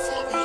Sorry.